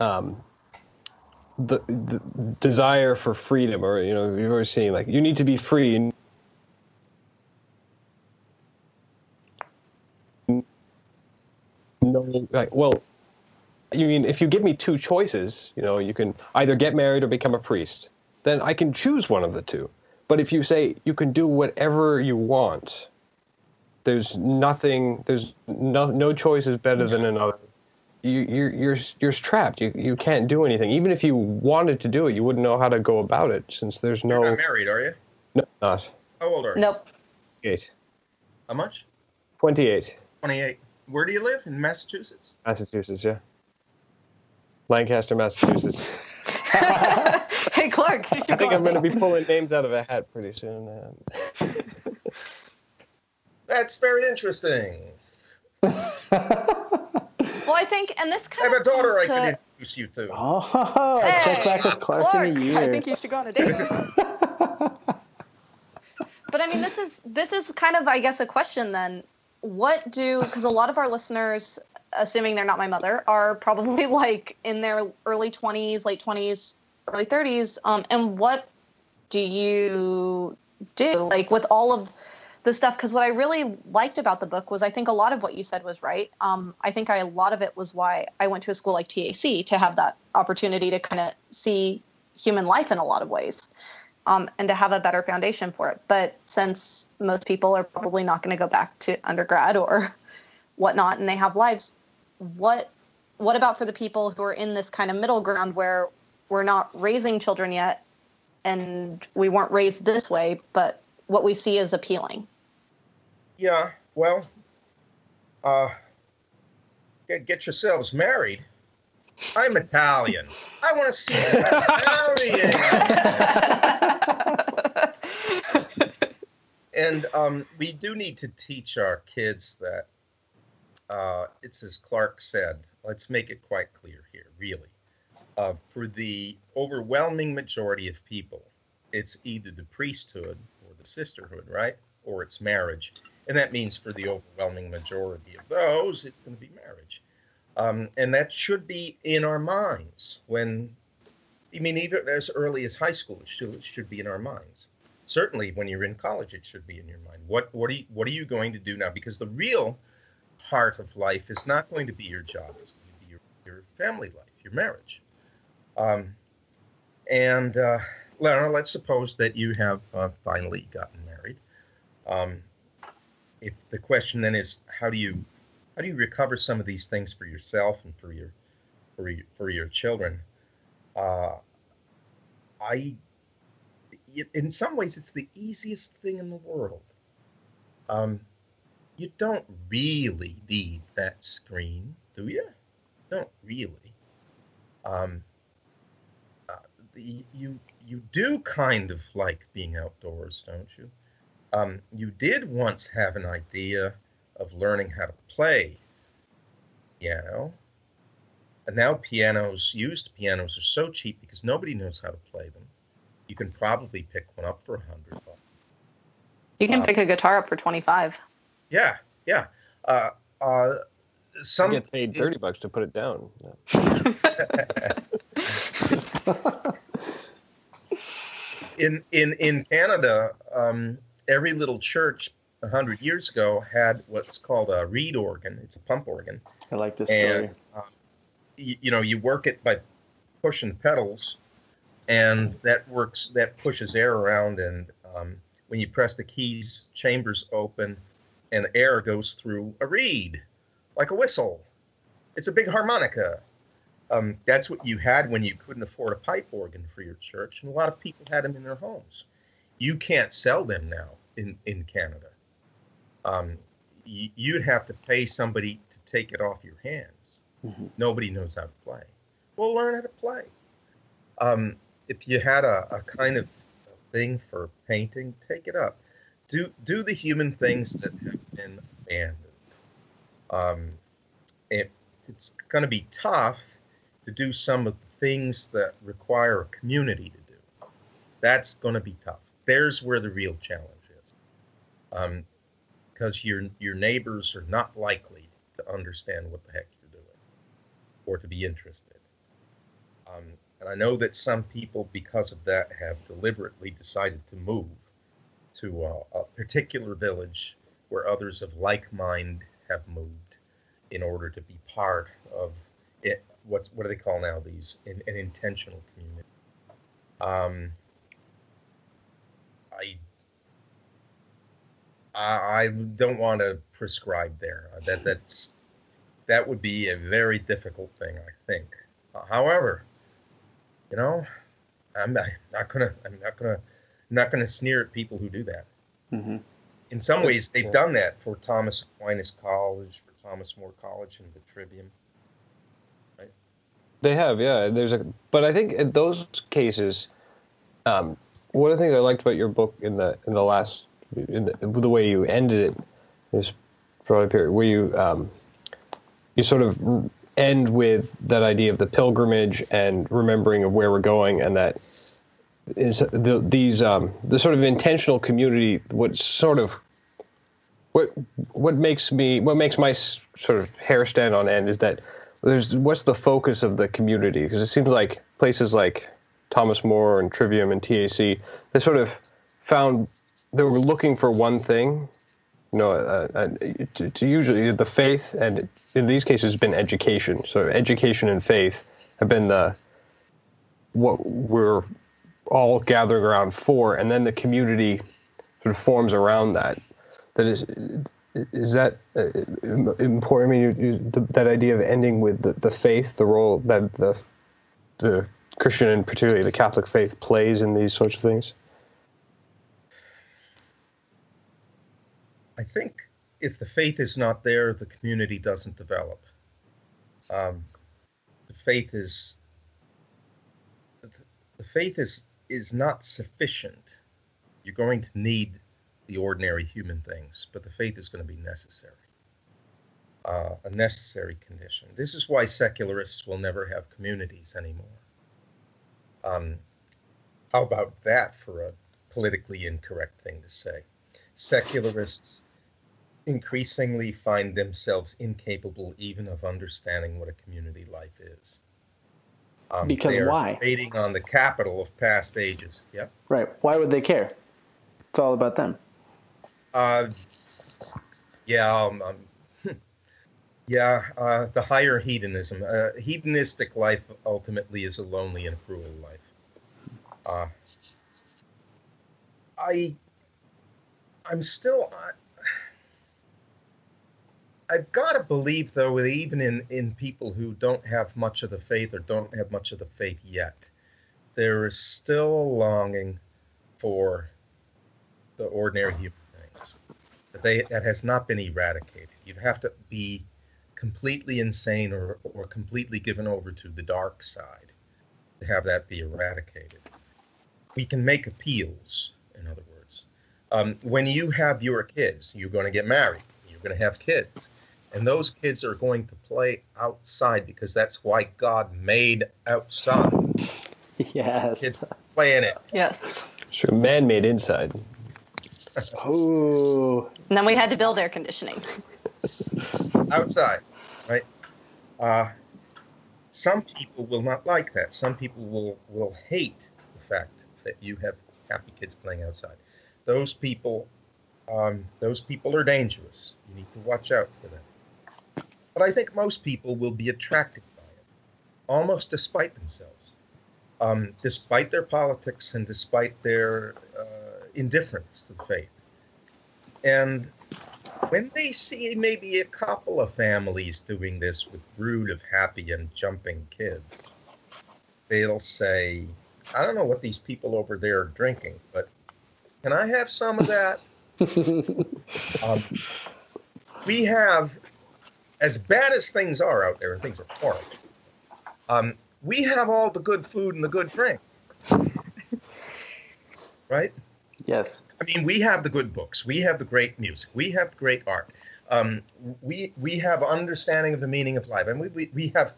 um, the, the desire for freedom, or you know, you're always saying like you need to be free. No, like well, you mean if you give me two choices, you know, you can either get married or become a priest. Then I can choose one of the two. But if you say you can do whatever you want, there's nothing. There's no no choice is better than another you, you're you're you're trapped. You you can't do anything. Even if you wanted to do it, you wouldn't know how to go about it since there's no. You're not married, are you? No, not. How old are you? Nope. Eight. How much? Twenty-eight. Twenty-eight. Where do you live? In Massachusetts. Massachusetts, yeah. Lancaster, Massachusetts. hey, Clark. I think I'm going to be pulling names out of a hat pretty soon. That's very interesting. Well, I think, and this kind I have of a daughter I to... can introduce you to. Oh, hey, check back with Clark, Clark, in a year. I think you should go on a date. but I mean, this is this is kind of, I guess, a question then. What do because a lot of our listeners, assuming they're not my mother, are probably like in their early twenties, late twenties, early thirties. Um, and what do you do like with all of the stuff because what I really liked about the book was I think a lot of what you said was right. Um, I think I, a lot of it was why I went to a school like TAC to have that opportunity to kind of see human life in a lot of ways um, and to have a better foundation for it. But since most people are probably not going to go back to undergrad or whatnot and they have lives, what what about for the people who are in this kind of middle ground where we're not raising children yet and we weren't raised this way, but what we see is appealing. Yeah, well, uh, get, get yourselves married. I'm Italian. I want to see Italian. and um, we do need to teach our kids that uh, it's as Clark said. Let's make it quite clear here, really. Uh, for the overwhelming majority of people, it's either the priesthood or the sisterhood, right? Or it's marriage. And that means for the overwhelming majority of those, it's going to be marriage. Um, and that should be in our minds when, I mean, even as early as high school, it should, it should be in our minds. Certainly, when you're in college, it should be in your mind. What what are you, what are you going to do now? Because the real heart of life is not going to be your job; it's going to be your, your family life, your marriage. Um, and uh, let's suppose that you have uh, finally gotten married. Um, if the question then is, how do you how do you recover some of these things for yourself and for your for your, for your children? Uh, I, in some ways, it's the easiest thing in the world. Um, you don't really need that screen, do you? Don't really. Um, uh, the, you you do kind of like being outdoors, don't you? Um, you did once have an idea of learning how to play piano. And now pianos, used pianos, are so cheap because nobody knows how to play them. You can probably pick one up for a hundred bucks. You can uh, pick a guitar up for twenty-five. Yeah, yeah. Uh, uh, some you get paid thirty it, bucks to put it down. in in in Canada, um, every little church a hundred years ago had what's called a reed organ. It's a pump organ. I like this and, story. Uh, you, you, know, you work it by pushing pedals, and that works. That pushes air around, and um, when you press the keys, chambers open, and air goes through a reed, like a whistle. It's a big harmonica. Um, that's what you had when you couldn't afford a pipe organ for your church, and a lot of people had them in their homes. You can't sell them now in in Canada um, y- you'd have to pay somebody to take it off your hands. Mm-hmm. Nobody knows how to play. Well, learn how to play. Um, if you had a, a kind of thing for painting, take it up. Do do the human things that have been abandoned. Um, it, it's going to be tough to do some of the things that require a community to do. That's going to be tough. There's where the real challenge is. Um, because your your neighbors are not likely to understand what the heck you're doing or to be interested. Um, and I know that some people, because of that, have deliberately decided to move to a, a particular village where others of like mind have moved in order to be part of it. What's what do they call now these in, an intentional community? Um, I I, don't want to prescribe there. That that's that would be a very difficult thing, I think. However, you know, I'm not, gonna I'm not gonna I'm not gonna sneer at people who do that. Mm-hmm. In some ways, they've done that for Thomas Aquinas College, for Thomas More College, and the Trivium. Right? They have, yeah. There's a, but I think in those cases, um, one of the things I liked about your book in the in the last in the, the way you ended it is probably period where you um, you sort of end with that idea of the pilgrimage and remembering of where we're going and that is the, these um, the sort of intentional community what sort of what what makes me what makes my sort of hair stand on end is that there's what's the focus of the community because it seems like places like Thomas More and Trivium and TAC they sort of found they were looking for one thing. Know, uh, uh, usually the faith, and in these cases, it's been education. So education and faith have been the what we're all gathering around for, and then the community sort of forms around that. That is, is that uh, important? I mean, you, you, the, that idea of ending with the, the faith, the role that the the Christian and particularly the Catholic faith plays in these sorts of things. I think if the faith is not there, the community doesn't develop. Um, the faith is the faith is is not sufficient. You're going to need the ordinary human things, but the faith is going to be necessary. uh, a necessary condition. This is why secularists will never have communities anymore. Um, how about that for a politically incorrect thing to say? Secularists increasingly find themselves incapable even of understanding what a community life is. Um, because why? Trading on the capital of past ages. Yep. Right. Why would they care? It's all about them. Uh, yeah. Um, um, yeah. Uh, the higher hedonism. Uh, hedonistic life ultimately is a lonely and cruel life. Uh, I. I'm still. I've got to believe, though, even in, in people who don't have much of the faith or don't have much of the faith yet, there is still a longing for the ordinary human things that they that has not been eradicated. You'd have to be completely insane or, or completely given over to the dark side to have that be eradicated. We can make appeals, in other words. Um, when you have your kids, you're going to get married, you're going to have kids and those kids are going to play outside because that's why God made outside. Yes. Kids playing it. Yes. Sure, man made inside. Ooh. And then we had to build air conditioning. outside, right? Uh, some people will not like that. Some people will, will hate the fact that you have happy kids playing outside. Those people, um, those people are dangerous. You need to watch out for them. But I think most people will be attracted by it, almost despite themselves, um, despite their politics and despite their uh, indifference to the faith. And when they see maybe a couple of families doing this with brood of happy and jumping kids, they'll say, I don't know what these people over there are drinking, but can I have some of that? um, we have as bad as things are out there, and things are horrible, um, we have all the good food and the good drink. right? Yes. I mean, we have the good books. We have the great music. We have great art. Um, we we have understanding of the meaning of life, and we we, we have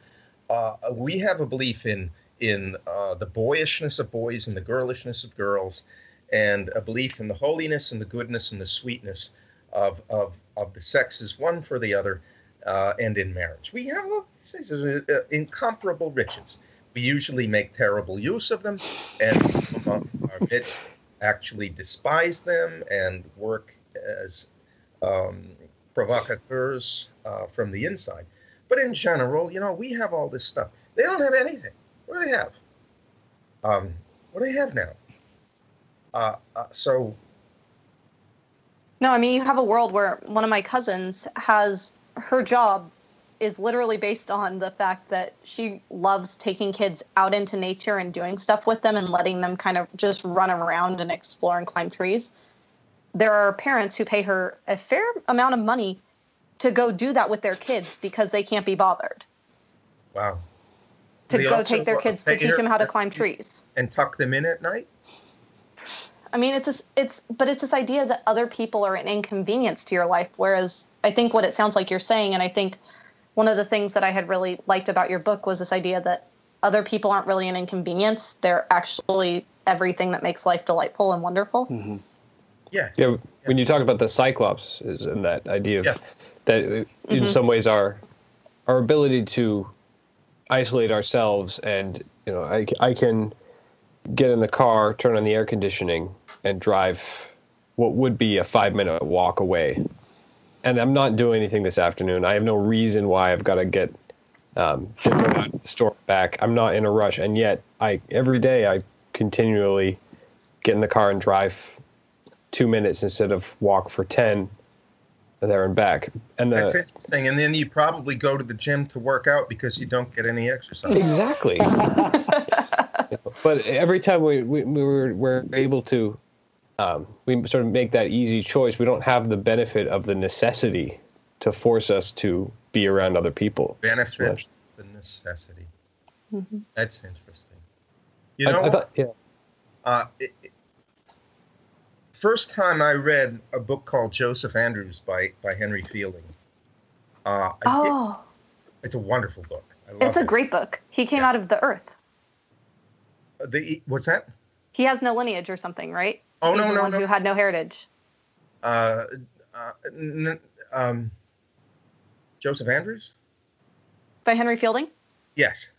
uh, we have a belief in in uh, the boyishness of boys and the girlishness of girls, and a belief in the holiness and the goodness and the sweetness of of of the sexes, one for the other, uh, and in marriage. We have uh, incomparable riches. We usually make terrible use of them, and some of our midst actually despise them and work as um, provocateurs uh, from the inside. But in general, you know, we have all this stuff. They don't have anything. What do they have? Um, what do they have now? Uh, uh, so. No, I mean, you have a world where one of my cousins has her job is literally based on the fact that she loves taking kids out into nature and doing stuff with them and letting them kind of just run around and explore and climb trees. There are parents who pay her a fair amount of money to go do that with their kids because they can't be bothered. Wow. To go take their kids to teach them how to climb trees. And tuck them in at night? I mean, it's a, it's but it's this idea that other people are an inconvenience to your life, whereas I think what it sounds like you're saying, and I think one of the things that I had really liked about your book was this idea that other people aren't really an inconvenience; they're actually everything that makes life delightful and wonderful. Mm-hmm. Yeah. yeah. When you talk about the Cyclops, is in that idea of yeah. that in mm-hmm. some ways our our ability to isolate ourselves and you know I, I can get in the car, turn on the air conditioning, and drive what would be a five minute walk away. And I'm not doing anything this afternoon. I have no reason why I've got to get um, to the store back. I'm not in a rush, and yet I every day I continually get in the car and drive two minutes instead of walk for ten there and back. And the, that's interesting. And then you probably go to the gym to work out because you don't get any exercise. Exactly. but every time we, we, we were, we're able to um, we sort of make that easy choice. We don't have the benefit of the necessity to force us to be around other people. Benefit the necessity. Mm-hmm. That's interesting. You know, I, I thought, yeah. Uh, it, it, first time I read a book called Joseph Andrews by by Henry Fielding, Uh, oh, it, it's a wonderful book. it's a it. great book. He came yeah. out of the earth. Uh, the what's that? He has no lineage or something, right? Oh He's no, no, no. Who had no heritage? Uh, uh n- um, Joseph Andrews. By Henry Fielding. Yes.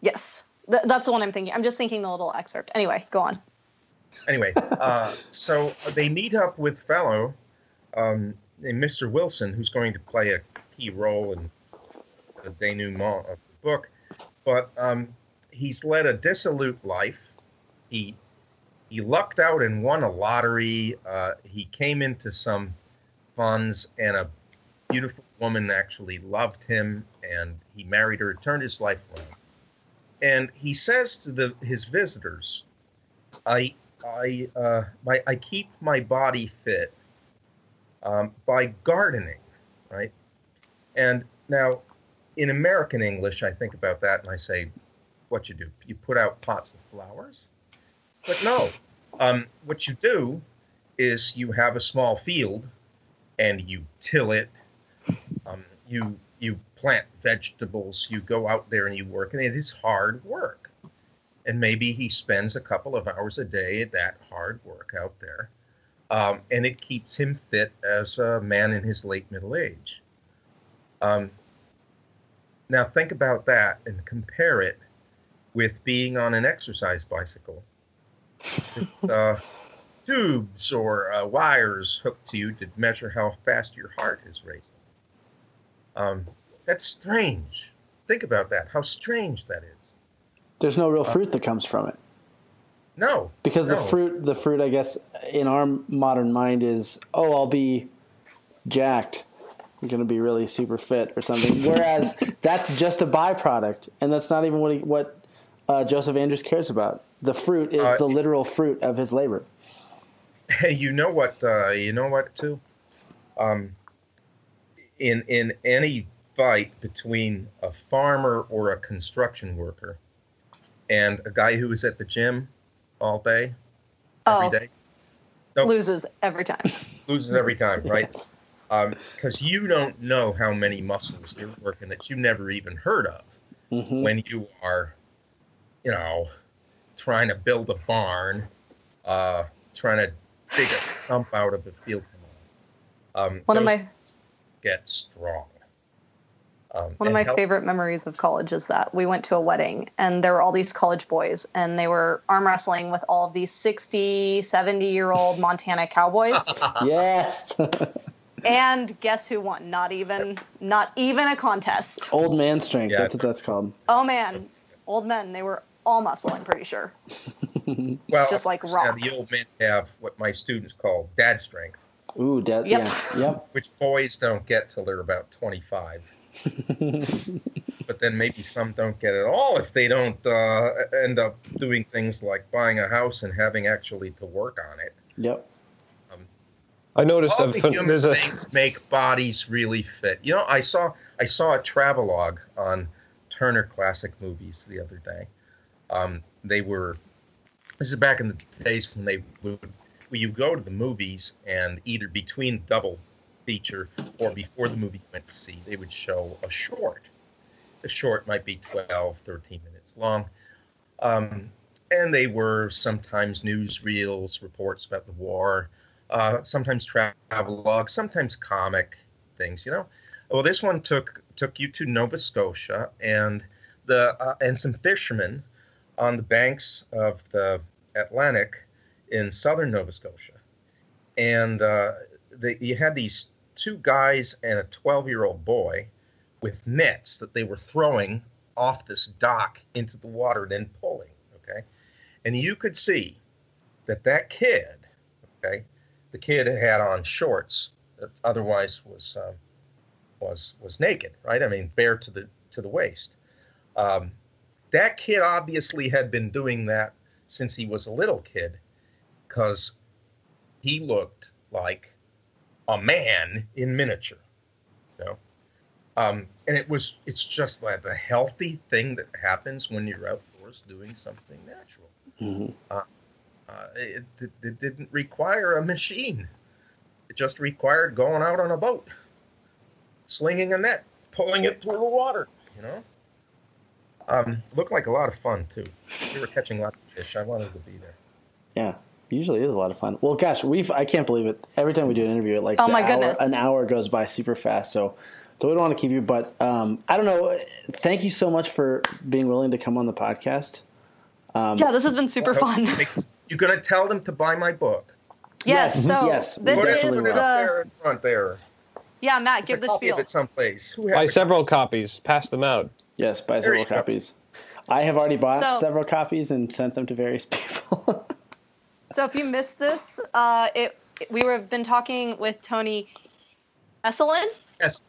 Yes, Th- that's the one I'm thinking. I'm just thinking the little excerpt. Anyway, go on. Anyway, uh, so they meet up with fellow um, named Mr. Wilson, who's going to play a key role in the denouement of the book. But um, he's led a dissolute life. He he lucked out and won a lottery. Uh, he came into some funds, and a beautiful woman actually loved him, and he married her, turned his life around. And he says to the, his visitors, "I I uh, my, I keep my body fit um, by gardening, right? And now, in American English, I think about that and I say, what you do? You put out pots of flowers? But no, um, what you do is you have a small field and you till it. Um, you you plant vegetables. You go out there and you work, and it is hard work. And maybe he spends a couple of hours a day at that hard work out there um, and it keeps him fit as a man in his late middle age. Um, now, think about that and compare it with being on an exercise bicycle with uh, tubes or uh, wires hooked to you to measure how fast your heart is racing. Um, that's strange. Think about that, how strange that is. There's no real fruit that comes from it. No, because no. the fruit, the fruit, I guess, in our modern mind is, oh, I'll be jacked. I'm going to be really super fit or something. Whereas that's just a byproduct, and that's not even what he, what uh, Joseph Andrews cares about. The fruit is uh, the literal fruit of his labor. Hey, you know what? Uh, you know what? Too, um, in in any fight between a farmer or a construction worker and a guy who is at the gym all day, every oh, day. Nope. Loses every time. Loses every time, right? Because um, you don't know how many muscles you're working that you never even heard of mm-hmm. when you are, you know, trying to build a barn, uh, trying to dig a stump out of the field. Um, One of my get strong. Um, One of my help- favorite memories of college is that we went to a wedding and there were all these college boys and they were arm wrestling with all of these 60, 70 year old Montana cowboys. yes. and guess who won? Not even not even a contest. Old man strength. Yeah. That's what that's called. Oh man. Old men. They were all muscle, I'm pretty sure. well, just like rock. Yeah, the old men have what my students call dad strength. Ooh, dad. Yep. Yeah. Yep. Which boys don't get till they're about 25. but then maybe some don't get it all if they don't uh, end up doing things like buying a house and having actually to work on it. Yep. Um, I noticed all the human things a... make bodies really fit. You know, I saw I saw a travelogue on Turner Classic Movies the other day. Um, they were this is back in the days when they would when you go to the movies and either between double feature or before the movie you went to see, they would show a short. The short might be 12, 13 minutes long. Um, and they were sometimes newsreels, reports about the war, uh, sometimes travelogue, sometimes comic things, you know. Well, this one took took you to Nova Scotia and the uh, and some fishermen on the banks of the Atlantic in southern Nova Scotia, and uh, they, you had these two guys and a 12 year old boy with nets that they were throwing off this dock into the water, and then pulling. Okay. And you could see that that kid, okay, the kid had on shorts that otherwise was um, was was naked, right? I mean, bare to the to the waist. Um, that kid obviously had been doing that since he was a little kid, because he looked like a man in miniature. You know? Um, and it was it's just like a healthy thing that happens when you're outdoors doing something natural. Mm-hmm. Uh, uh, it, it, it, didn't require a machine. It just required going out on a boat. slinging a net, pulling it through the water. You know, um, looked like a lot of fun too. We were catching lots of fish. I wanted to be there. Yeah, usually is a lot of fun. Well, gosh, we've I can't believe it. Every time we do an interview, like Oh my hour- goodness. an hour goes by super fast. So, so we don't want to keep you, but um, I don't know. Thank you so much for being willing to come on the podcast. yeah, this has been super fun. You're gonna tell them to buy my book. Yes, Yes, so yes, this Put it, is definitely put it will. up the there in front there. yeah, Matt, There's give a the copy spiel. of it someplace. Who has Buy a several copies. Pass them out. Yes, buy several you copies. I have already bought So- several copies and sent them to various people. So if you missed this, uh, it we were been talking with Tony Esolen. Yes.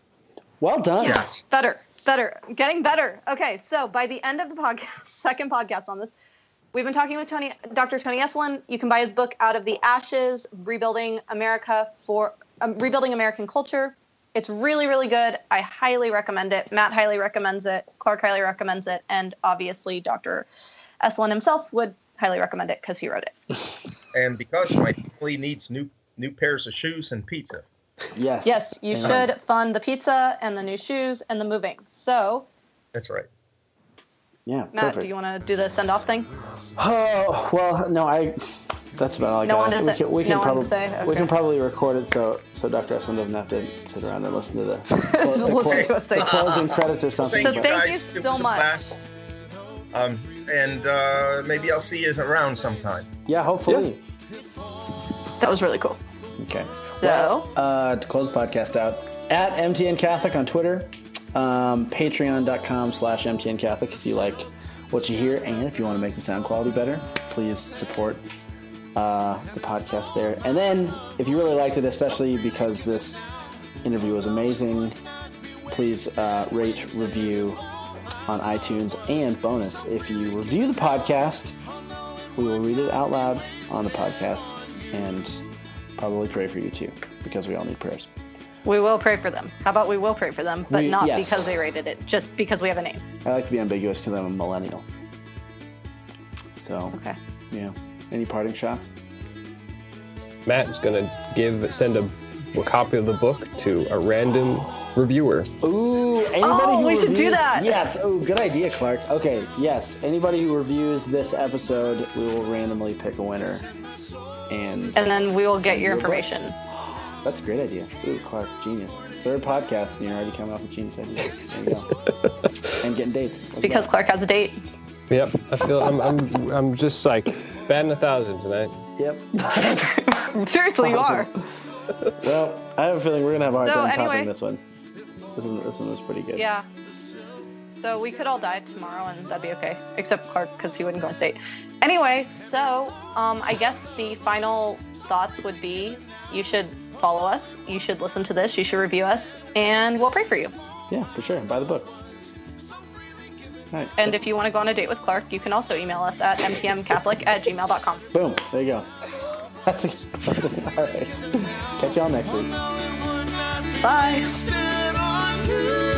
well done. Yes. Better, better, getting better. Okay, so by the end of the podcast, second podcast on this, we've been talking with Tony, Dr. Tony Esolen. You can buy his book "Out of the Ashes: Rebuilding America for um, Rebuilding American Culture." It's really, really good. I highly recommend it. Matt highly recommends it. Clark highly recommends it, and obviously Dr. Esolen himself would highly recommend it because he wrote it. And because my family needs new new pairs of shoes and pizza. Yes. Yes, you Amen. should fund the pizza and the new shoes and the moving. So, That's right. Yeah. Matt, perfect. do you want to do the send off thing? Oh well, no, I. That's about all I No got. one we can, we no can one to probably say? we can probably record it so so Dr. Esolen doesn't have to sit around and listen to the, clo- the, Listen clo- to say the closing credits or something. Thank So you thank guys. you it so was a much. blast. Um, and uh, maybe I'll see you around sometime. yeah, hopefully. That was really cool. Okay. So, uh, to close the podcast out at MTN Catholic on Twitter, um, patreon.com slash MTN Catholic if you like what you hear. And if you want to make the sound quality better, please support uh, the podcast there. And then if you really liked it, especially because this interview was amazing, please uh, rate, review on iTunes. And bonus, if you review the podcast, we will read it out loud on the podcast and probably pray for you too, because we all need prayers. we will pray for them. How about we will pray for them, but We- not yes. because they rated it, just because we have a name. I like to be ambiguous because I'm a millennial. So, Okay. yeah. Any parting shots? Matt is going to give send a, a copy of the book to a random reviewer. Ooh, oh, anybody Oh, who we should do that. Yes. Oh, good idea, Clark. Okay, yes. Anybody who reviews this episode, we will randomly pick a winner. And, And then we will get your you a book. information. that's a great idea. Ooh, Clark, genius. Third podcast, and you're already coming off with genius ideas. There you go. and getting dates. It's because Clark has a date. Yep, I feel I'm I'm I'm just like batting a thousand tonight. Yep. Seriously, you are. well, I have a feeling we're gonna have a hard So, time anyway. topping this one. This one, this one was pretty good. Yeah. So we could all die tomorrow, and that'd be okay, except Clark because he wouldn't go on state. Anyway, so um, I guess the final thoughts would be: you should follow us, you should listen to this, you should review us, and we'll pray for you. Yeah, for sure. Buy the book. All right. And if you want to go on a date with Clark, you can also email us at mtmcatholic at gmail.com. Boom. There you go. That's, a, that's a, all right. Catch y'all next week. Bye. Wasted on you.